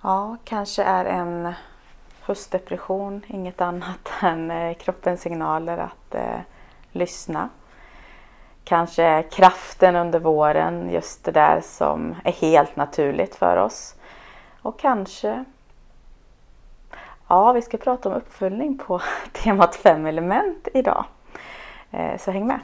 Ja, kanske är en höstdepression inget annat än eh, kroppens signaler att eh, lyssna. Kanske är kraften under våren, just det där som är helt naturligt för oss. Och kanske Ja, vi ska prata om uppföljning på temat fem element idag. Eh, så häng med!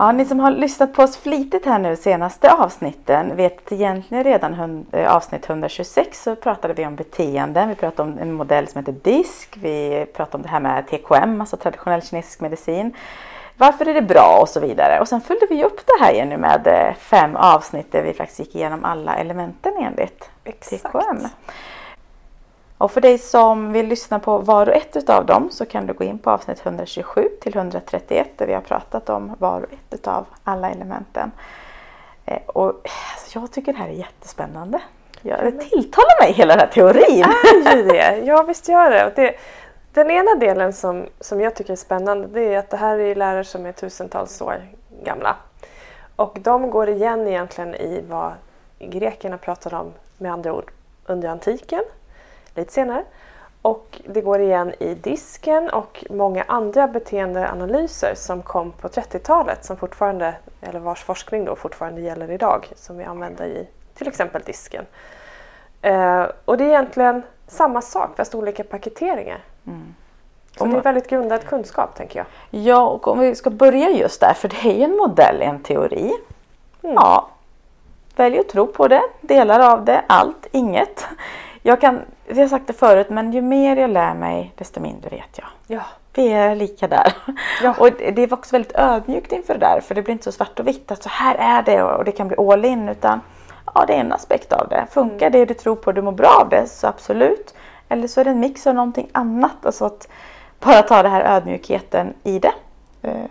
Ja, ni som har lyssnat på oss flitigt här nu senaste avsnitten vet egentligen redan eh, avsnitt 126 så pratade vi om beteenden. Vi pratade om en modell som heter DISK. Vi pratade om det här med TKM, alltså traditionell kinesisk medicin. Varför är det bra och så vidare. Och sen följde vi upp det här nu med eh, fem avsnitt där vi faktiskt gick igenom alla elementen enligt Exakt. TKM. Och för dig som vill lyssna på var och ett utav dem så kan du gå in på avsnitt 127 till 131 där vi har pratat om var och ett utav alla elementen. Eh, och alltså, jag tycker det här är jättespännande. Det tilltalar mig hela den här teorin. Det är ju det. Ja visst gör det. det. Den ena delen som, som jag tycker är spännande det är att det här är lärare som är tusentals år gamla. Och de går igen egentligen i vad grekerna pratade om med andra ord under antiken lite senare. Och det går igen i disken och många andra beteendeanalyser som kom på 30-talet som fortfarande, eller vars forskning då fortfarande gäller idag, som vi använder i till exempel disken. Eh, och det är egentligen samma sak fast olika paketeringar. Mm. Så det är väldigt grundad kunskap tänker jag. Ja, och om vi ska börja just där, för det är ju en modell, en teori. Mm. Ja, välj att tro på det, delar av det, allt, inget. Jag kan, vi har sagt det förut, men ju mer jag lär mig desto mindre vet jag. Ja. Vi är lika där. Ja. Och det var också väldigt ödmjukt inför det där, för det blir inte så svart och vitt att så här är det och det kan bli all in, utan ja, det är en aspekt av det. Funkar mm. det du tror på, du mår bra av det, så absolut. Eller så är det en mix av någonting annat. Alltså att bara ta den här ödmjukheten i det. Eh,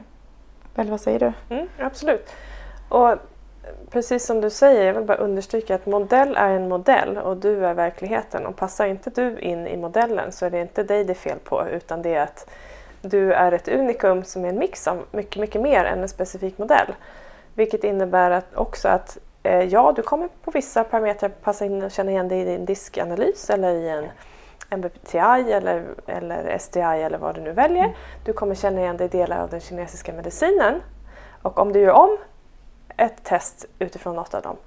eller vad säger du? Mm, absolut. Och precis som du säger, jag vill bara understryka att modell är en modell och du är verkligheten. Och passar inte du in i modellen så är det inte dig det är fel på utan det är att du är ett unikum som är en mix av mycket, mycket mer än en specifik modell. Vilket innebär att också att eh, ja, du kommer på vissa parametrar passa in och känna igen dig i din diskanalys eller i en MBTI eller, eller SDI eller vad du nu väljer. Mm. Du kommer känna igen dig i delar av den kinesiska medicinen. Och om du gör om ett test utifrån något av dem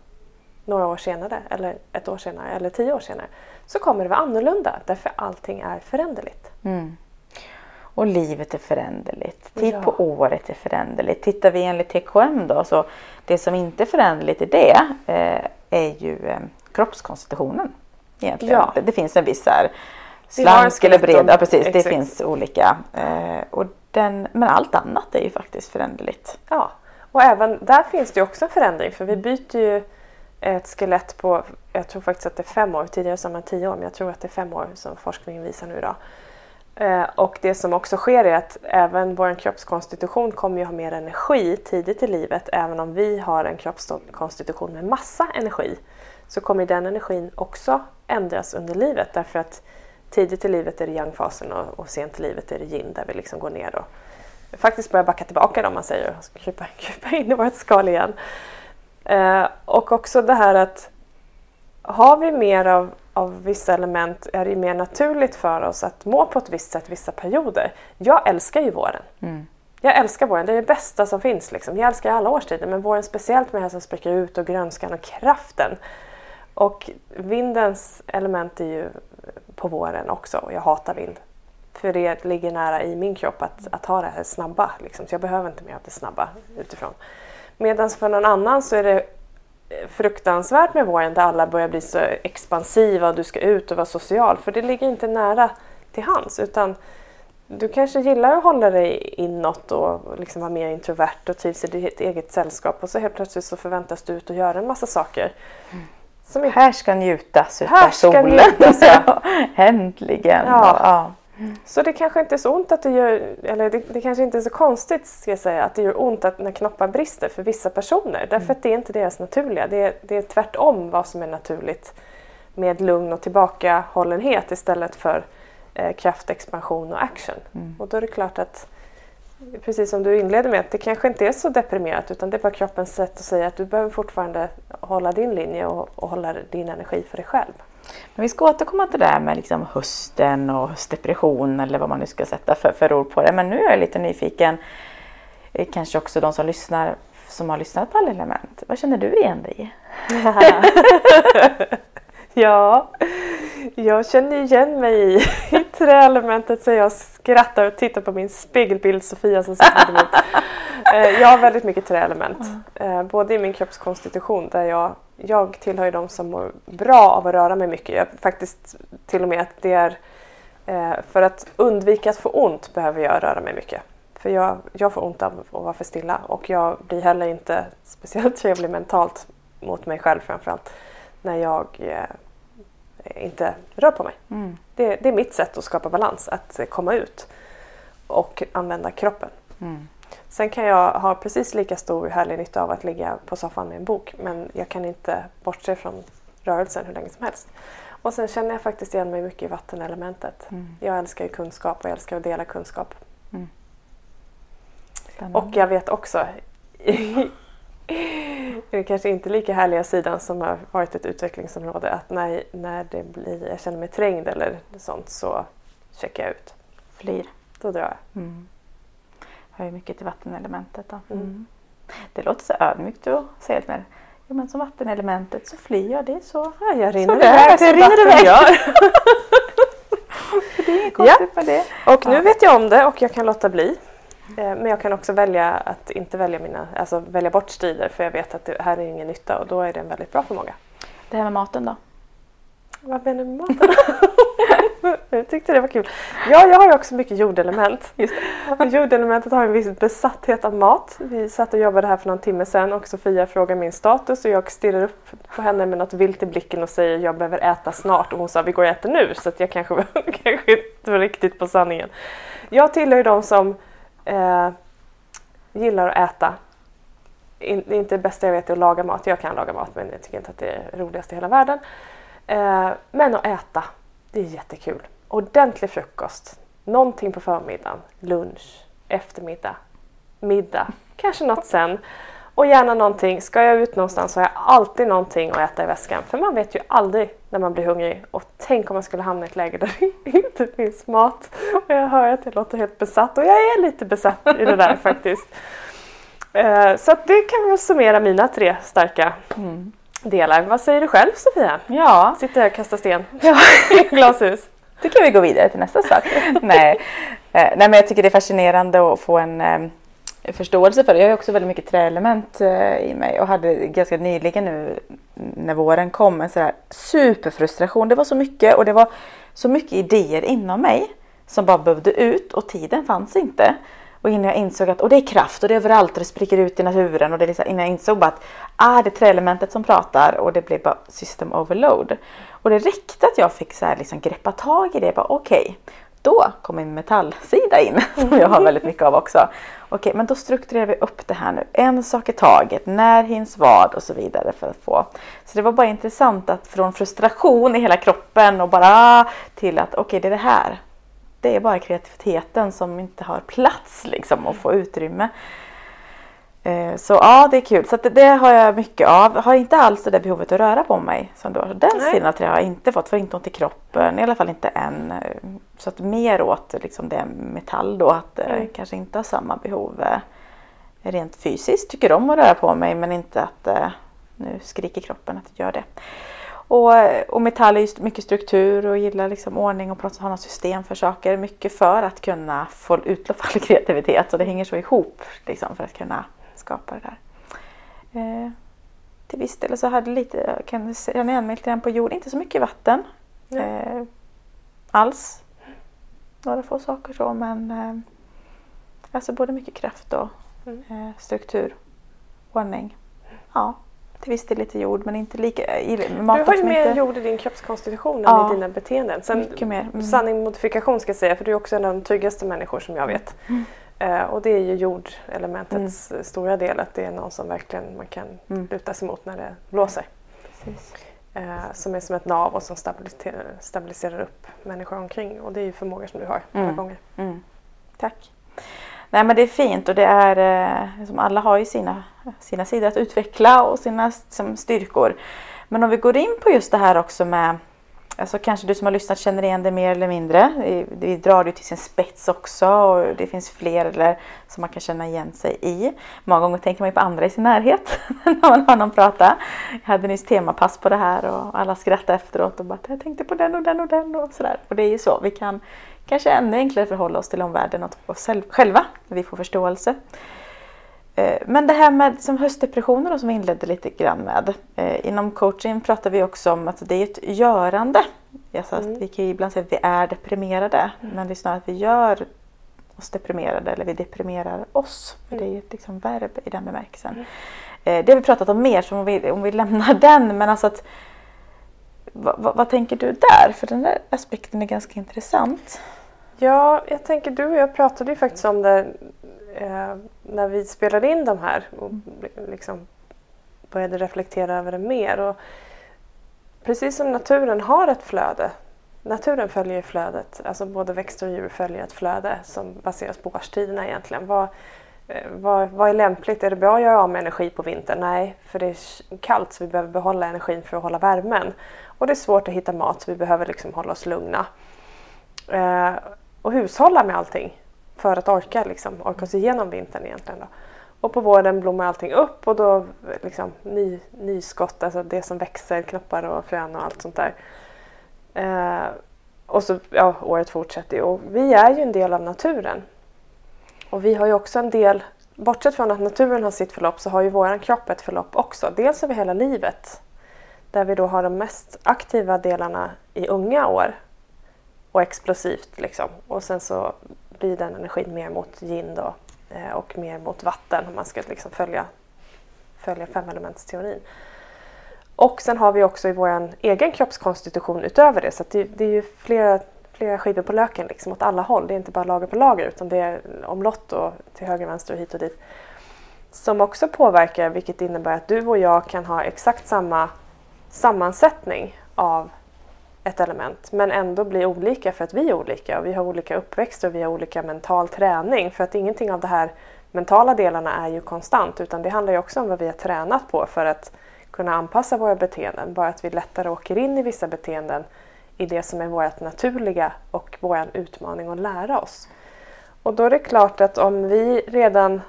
några år senare, eller ett år senare, eller tio år senare, så kommer det vara annorlunda därför allting är föränderligt. Mm. Och livet är föränderligt. Tid ja. på året är föränderligt. Tittar vi enligt TKM då, så det som inte är föränderligt i det eh, är ju eh, kroppskonstitutionen. Egentligen. Ja. Det, det finns en viss här slank eller bred, ja, precis, det finns olika. Eh, och den, men allt annat är ju faktiskt föränderligt. Ja, och även där finns det också en förändring för vi byter ju ett skelett på, jag tror faktiskt att det är fem år, tidigare sa man tio år men jag tror att det är fem år som forskningen visar nu idag. Eh, och det som också sker är att även vår kroppskonstitution kommer ju ha mer energi tidigt i livet. Även om vi har en kroppskonstitution med massa energi så kommer den energin också ändras under livet därför att tidigt i livet är det yang-fasen och, och sent i livet är det yin där vi liksom går ner och faktiskt börja backa tillbaka om man säger och krypa, krypa in i vårt skal igen. Eh, och också det här att har vi mer av, av vissa element är det mer naturligt för oss att må på ett visst sätt vissa perioder. Jag älskar ju våren. Mm. Jag älskar våren, det är det bästa som finns. Liksom. Jag älskar alla årstider men våren speciellt med det här som spricker ut och grönskan och kraften. Och vindens element är ju på våren också och jag hatar vind. För det ligger nära i min kropp att, att ha det här snabba. Liksom. Så jag behöver inte mer av det snabba utifrån. Medan för någon annan så är det fruktansvärt med våren där alla börjar bli så expansiva och du ska ut och vara social. För det ligger inte nära till hands. Utan du kanske gillar att hålla dig inåt och liksom vara mer introvert och trivs i ditt eget sällskap och så helt plötsligt så förväntas du ut och göra en massa saker. Som är... Här ska njutas utav solen. Njutas, ja. Äntligen! Ja. ja. Så det kanske inte är så ont att det gör, eller det, det, kanske inte är så konstigt ska jag säga, att det gör ont att när knoppar brister för vissa personer. Därför mm. att det är inte deras naturliga. Det är, det är tvärtom vad som är naturligt med lugn och tillbakahållenhet istället för eh, kraft, expansion och action. Och då är det klart att precis som du inledde med, att det kanske inte är så deprimerat utan det är bara kroppens sätt att säga att du behöver fortfarande hålla din linje och, och hålla din energi för dig själv. Men vi ska återkomma till det där med liksom hösten och höstdepression eller vad man nu ska sätta för, för ord på det. Men nu är jag lite nyfiken, eh, kanske också de som lyssnar som har lyssnat på alla element. Vad känner du igen dig i? ja, jag känner igen mig i, i träelementet så jag skrattar och tittar på min spegelbild Sofia som sitter emot. Eh, jag har väldigt mycket träelement. Eh, både i min kroppskonstitution där jag, jag tillhör ju de som mår bra av att röra mig mycket. Jag, faktiskt till och med att det är eh, för att undvika att få ont behöver jag röra mig mycket. För jag, jag får ont av att vara för stilla och jag blir heller inte speciellt trevlig mentalt mot mig själv framförallt när jag eh, inte rör på mig. Mm. Det, det, är mitt sätt att skapa balans, att komma ut och använda kroppen. Mm. Sen kan jag ha precis lika stor härlig nytta av att ligga på soffan med en bok men jag kan inte bortse från rörelsen hur länge som helst. Och sen känner jag faktiskt igen mig mycket i vattenelementet. Mm. Jag älskar ju kunskap och jag älskar att dela kunskap. Mm. Och jag vet också den kanske inte lika härliga sidan som har varit ett utvecklingsområde att när, när det blir, jag känner mig trängd eller sånt så checkar jag ut. Flyr. Då drar jag. Mm. Hör ju mycket till vattenelementet då. Mm. Det låter så ödmjukt att säga det. Ja, men som vattenelementet så flyr jag. Det är så. Ja, jag rinner det är, iväg det rinner iväg. gör. Det är konstigt med det. Och nu Ja. vet jag om det och jag kan låta bli. Eh, Men jag kan också välja att inte välja mina, alltså välja bort strider för jag vet att det här är ingen nytta och då är det en väldigt bra förmåga. Det här med maten då? Vad menar du med maten? jag tyckte det var kul. Ja, jag har ju också mycket jordelement. Just Och Jordelementet har en viss besatthet av mat. Vi satt och jobbade här för någon timme sedan och Sofia frågar min status och jag stirrar upp på henne med något vilt i blicken och säger jag behöver äta snart och hon sa vi går och äter nu så att jag kanske, kanske inte var riktigt på sanningen. Jag tillhör ju de som eh, gillar att äta. In, det är inte det bästa jag vet är att laga mat. Jag kan laga mat men jag tycker inte att det är roligast i hela världen. Eh, men att äta, det är jättekul. Ordentlig frukost, någonting på förmiddagen, lunch, eftermiddag, middag, kanske något sen. Och gärna någonting, ska jag ut någonstans så har jag alltid någonting att äta i väskan. För man vet ju aldrig när man blir hungrig. Och tänk om man skulle hamna i ett läge där det inte finns mat. Och jag hör att jag låter helt besatt och jag är lite besatt i det där faktiskt. Eh, så att det kan väl summera mina tre starka Mm delar. Vad säger du själv Sofia? Ja, Sitter här och kastar sten Ja. i glashus. tycker vi går vidare till nästa sak. nej. Eh, nej, men jag tycker det är fascinerande att få en eh, förståelse för det. Jag har också väldigt mycket träelement eh, i mig och hade ganska nyligen nu när våren kom en sån superfrustration. Det var så mycket och det var så mycket idéer inom mig som bara behövde ut och tiden fanns inte. Och innan jag insåg att och det är kraft och det är överallt och det spricker ut i naturen och det är liksom, innan jag insåg bara att ah, det är träelementet som pratar och det blev bara system overload. Och det räckte att jag fick så här liksom greppa tag i det. Bara Okej, då kom min metallsida in som jag har väldigt mycket av också. Okej, men då strukturerar vi upp det här nu. En sak i taget. När hinns vad och så vidare för att få. Så det var bara intressant att från frustration i hela kroppen och bara ah, till att okej, det är det här. Det är bara kreativiteten som inte har plats liksom att få utrymme. Eh, Så ja, det är kul. Så det, det har jag mycket av. Har inte alls det där behovet att röra på mig som du har. Den Nej. sidan har jag inte fått. För inte ont i kroppen. I alla fall inte än. Så att mer åt liksom det metall då. Att eh, Mm. kanske inte ha samma behov eh, rent fysiskt. Tycker om att röra på mig men inte att nu skriker kroppen att jag gör det. Och, och metall är just mycket struktur och gillar liksom ordning och på något sätt ha något system för saker. Mycket för att kunna få utlopp för all kreativitet. Så det hänger så ihop liksom, för att kunna skapa det där. Eh, till viss del så hade lite, jag kan känna igen mig lite grann på jord, inte så mycket vatten. Ja. Eh, alls. Några få saker så men eh, alltså både mycket kraft och Mm. eh, struktur, ordning. Ja, till viss del lite jord men inte lika. i- Du Maten har ju mer inte, jord i din kroppskonstitution än Ja. i dina beteenden. Sen, mycket mer. Mm. Sanning modifikation ska jag säga för du är också en av de tryggaste människor som jag vet. Mm. Eh, och det är ju jordelementets stora del att det är någon som verkligen man kan Mm. luta sig mot när det blåser. Precis. Eh, som är som ett nav och som stabiliserar, stabiliserar upp människor omkring. Och det är ju förmågor som du har Mm. alla gånger. Mm. Tack. Nej men det är fint och det är liksom alla har ju sina, sina sidor att utveckla och sina som, styrkor. Men om vi går in på just det här också med Alltså kanske du som har lyssnat känner igen det mer eller mindre. Vi- Vi drar det till sin spets också och det finns fler eller, som man kan känna igen sig i. Många gånger tänker man ju på andra i sin närhet när man hör någon prata. Jag hade nyss temapass på det här och alla skrattade efteråt och bara jag tänkte på den och den och den och sådär. Och det är ju så. Vi kan kanske ännu enklare förhålla oss till omvärlden och oss själv- själva när vi får förståelse. Eh, Men det här med som höstdepressioner då, som vi inledde lite grann med. Eh, Inom coaching pratar vi också om att det är ett görande. Alltså att Mm. Vi kan ju ibland säga att vi är deprimerade. Men det är snarare att vi gör oss deprimerade eller vi deprimerar oss. För det är ju ett liksom verb i den bemärkelsen. Eh, Det har vi pratat om mer så om vi, om vi lämnar den. Men alltså att, vad, vad, vad tänker du där? För den där aspekten är ganska intressant. Ja, jag tänker du och jag pratade ju faktiskt om det eh, när vi spelade in de här och liksom började reflektera över det mer. Och precis som naturen har ett flöde, naturen följer flödet, alltså både växter och djur följer ett flöde som baseras på årstiderna egentligen. Vad, eh, vad, vad är lämpligt? Är det bra att göra av med energi på vintern? Nej, för det är kallt så vi behöver behålla energin för att hålla värmen. Och det är svårt att hitta mat så vi behöver liksom hålla oss lugna. Eh, och hushålla med allting för att orka, liksom, orka oss igenom vintern egentligen. Då. Och på våren blommar allting upp och då liksom ny, nyskott, alltså det som växer, knoppar och frön och allt sånt där. Eh, och så, ja, året fortsätter ju. Och vi är ju en del av naturen. Och vi har ju också en del, bortsett från att naturen har sitt förlopp så har ju våran kropp ett förlopp också. Dels över hela livet. Där vi då har de mest aktiva delarna i unga år och explosivt liksom. Och sen så blir den energin mer mot gin då eh, och mer mot vatten om man ska liksom följa, följa femelementsteorin. Och sen har vi också i vår egen kroppskonstitution utöver det så att det, det är ju flera, flera skivor på löken liksom åt alla håll. Det är inte bara lager på lager utan det är omlott och till höger, vänster och hit och dit. Som också påverkar vilket innebär att du och jag kan ha exakt samma sammansättning av ett element men ändå bli olika för att vi är olika och vi har olika uppväxt och vi har olika mental träning för att ingenting av de här mentala delarna är ju konstant utan det handlar ju också om vad vi har tränat på för att kunna anpassa våra beteenden. Bara att vi lättare åker in i vissa beteenden i det som är vårt naturliga och vår utmaning att lära oss. Och då är det klart att om vi redan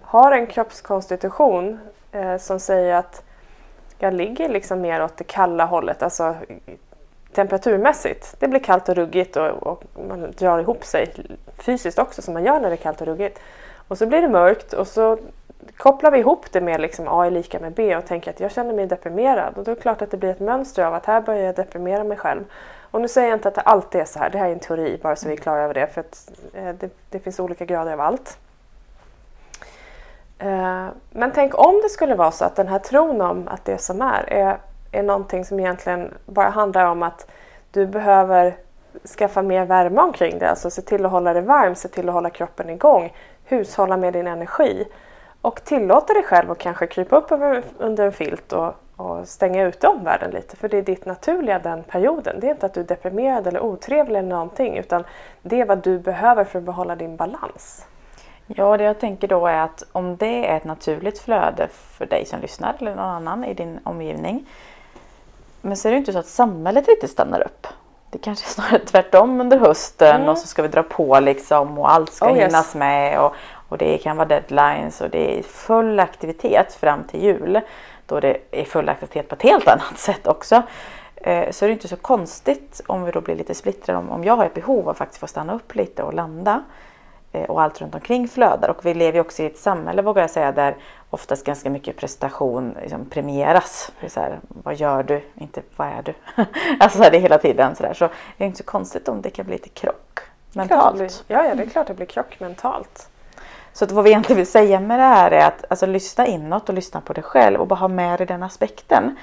har en kroppskonstitution eh, som säger att jag ligger liksom mer åt det kalla hållet, alltså temperaturmässigt. Det blir kallt och ruggigt och, och man drar ihop sig fysiskt också som man gör när det är kallt och ruggigt. Och så blir det mörkt och så kopplar vi ihop det med liksom A är lika med B och tänker att jag känner mig deprimerad. Och då är det klart att det blir ett mönster av att här börjar jag deprimera mig själv. Och nu säger jag inte att det alltid är så här, det här är en teori bara så vi är klara över det för att eh, det, det finns olika grader av allt. Eh, men tänk om det skulle vara så att den här tron om att det som är, är är någonting som egentligen bara handlar om att du behöver skaffa mer värme omkring dig. Alltså se till att hålla dig varm, se till att hålla kroppen igång, hushålla med din energi och tillåta dig själv att kanske krypa upp under en filt och, och stänga ute omvärlden lite. För det är ditt naturliga den perioden. Det är inte att du är deprimerad eller otrevlig eller någonting utan det är vad du behöver för att behålla din balans. Ja, det jag tänker då är att om det är ett naturligt flöde för dig som lyssnar eller någon annan i din omgivning. Men så är det inte så att samhället riktigt stannar upp. Det kanske är snarare tvärtom under hösten Mm. och så ska vi dra på liksom och allt ska Oh, yes. hinnas med och, och det kan vara deadlines och det är full aktivitet fram till jul. Då det är full aktivitet på ett helt annat sätt också. Eh, Så är det inte så konstigt om vi då blir lite splittrade om, om jag har ett behov av att faktiskt få stanna upp lite och landa och allt runt omkring flödar. Och vi lever ju också i ett samhälle vågar jag säga där oftast ganska mycket prestation liksom premieras. Så här, vad gör du? Inte vad är du? alltså så här, det är hela tiden sådär. Så det är inte så konstigt om det kan bli lite krock mentalt. blir, ja, ja, det är klart det blir krock mentalt. Så att vad vi egentligen vill säga med det här är att alltså, lyssna inåt och lyssna på dig själv och bara ha med dig den aspekten.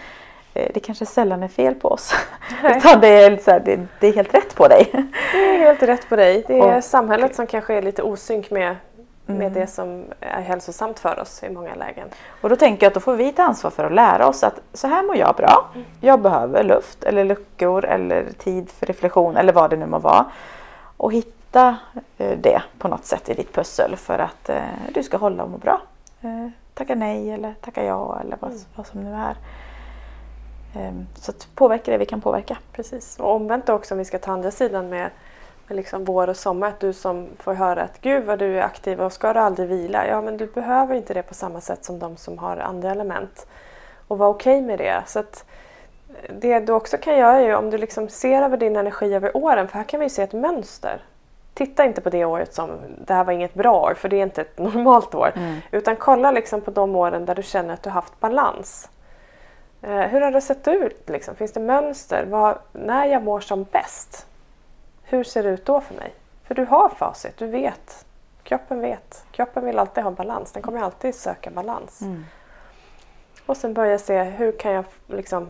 Eh, Det kanske sällan är fel på oss. Utan det är, så här, det, det är helt rätt på dig. Det är helt rätt på dig. Det är Och- samhället som kanske är lite osynk med med det som är hälsosamt för oss i många lägen. Och då tänker jag att då får vi ta ansvar för att lära oss att så här mår jag bra. Jag behöver luft eller luckor eller tid för reflektion eller vad det nu må vara. Och hitta eh, det på något sätt i ditt pussel för att eh, du ska hålla och må bra. Tacka nej eller tacka ja eller vad, vad som nu är. Ehm, Så att påverka det vi kan påverka. Precis. Och omvänt också om vi ska ta andra sidan med, med liksom vår och sommar. Att du som får höra att gud vad du är aktiv och ska du aldrig vila? Ja men du behöver inte det på samma sätt som de som har andra element. Och vara okej med det. Så att det du också kan göra är ju om du liksom ser över din energi över åren. För här kan vi ju se ett mönster. Titta inte på det året som det här var inget bra år för det är inte ett normalt år. Utan kolla liksom på de åren där du känner att du haft balans. Eh, hur har det sett ut? Liksom? Finns det mönster? Vad, när jag mår som bäst, hur ser det ut då för mig? För du har facit, du vet. Kroppen vet. Kroppen vill alltid ha balans. Den kommer alltid söka balans. Och sen börja se hur kan jag liksom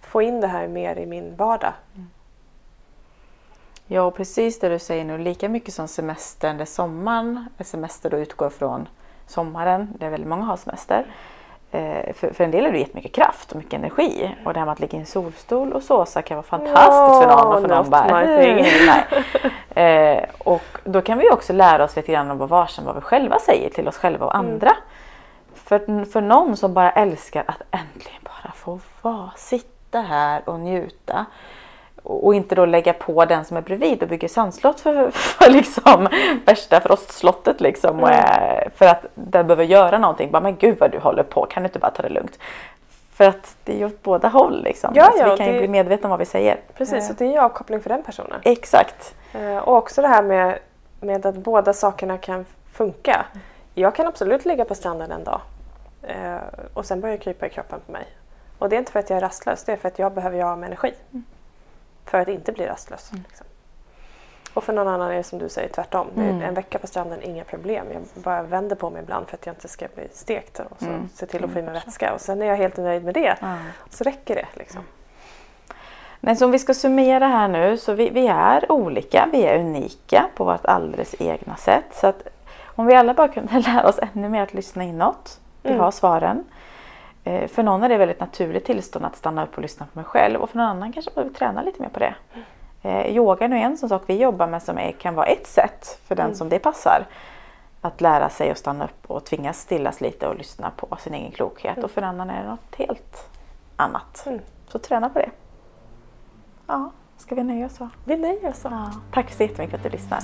få in det här mer i min vardag. Ja, och precis det du säger nu. Lika mycket som semestern, där sommaren, semester då utgår från sommaren, där väldigt många har semester. Eh, för, för en del är det jättemycket kraft och mycket energi. Och det här med att ligga i en solstol och såsa kan vara fantastiskt för någon. Och för någon bara. "Mm, nej. Eh, och då kan vi också lära oss lite grann om att vara varsamma vad vi själva säger till oss själva och andra. För, för någon som bara älskar att äntligen bara få vara, sitta här och njuta. Och inte då lägga på den som är bredvid och bygger sandslott för, för liksom värsta frostslottet liksom. Och är, för att den behöver göra någonting. Bara, men gud vad du håller på, kan du inte bara ta det lugnt? För att det är ju åt båda håll liksom. Ja, alltså, ja, vi kan ju det- bli medvetna om vad vi säger. Precis, Eh, och det är ju avkoppling för den personen. Exakt. Eh, Och också det här med, med att båda sakerna kan funka. Jag kan absolut ligga på stranden en dag eh, och sen börjar det krypa i kroppen på mig. Och det är inte för att jag är rastlös, det är för att jag behöver med energi. För att inte bli rastlös. Liksom. Och för någon annan är det som du säger tvärtom. Det är En vecka på stranden, inga problem. Jag bara vänder på mig ibland för att jag inte ska bli stekt och så se till att få i mig vätska. Och sen är jag helt nöjd med det. Ja. Så räcker det. Liksom. Men så om vi ska summera här nu så vi, vi är olika, vi är unika på vårt alldeles egna sätt. Så att om vi alla bara kunde lära oss ännu mer att lyssna inåt. Vi Mm. har svaren. Eh, För någon är det väldigt naturligt tillstånd att stanna upp och lyssna på mig själv och för någon annan kanske behöver träna lite mer på det. Eh, Yoga är nu en sån sak vi jobbar med som är, kan vara ett sätt för den som det passar. Att lära sig att stanna upp och tvingas stillas lite och lyssna på sin egen klokhet. Och för en annan är det något helt annat. Mm. Så träna på det. Ja, ska vi nöja oss så? Vi nöjer oss så. Ja, tack så jättemycket för att du lyssnar.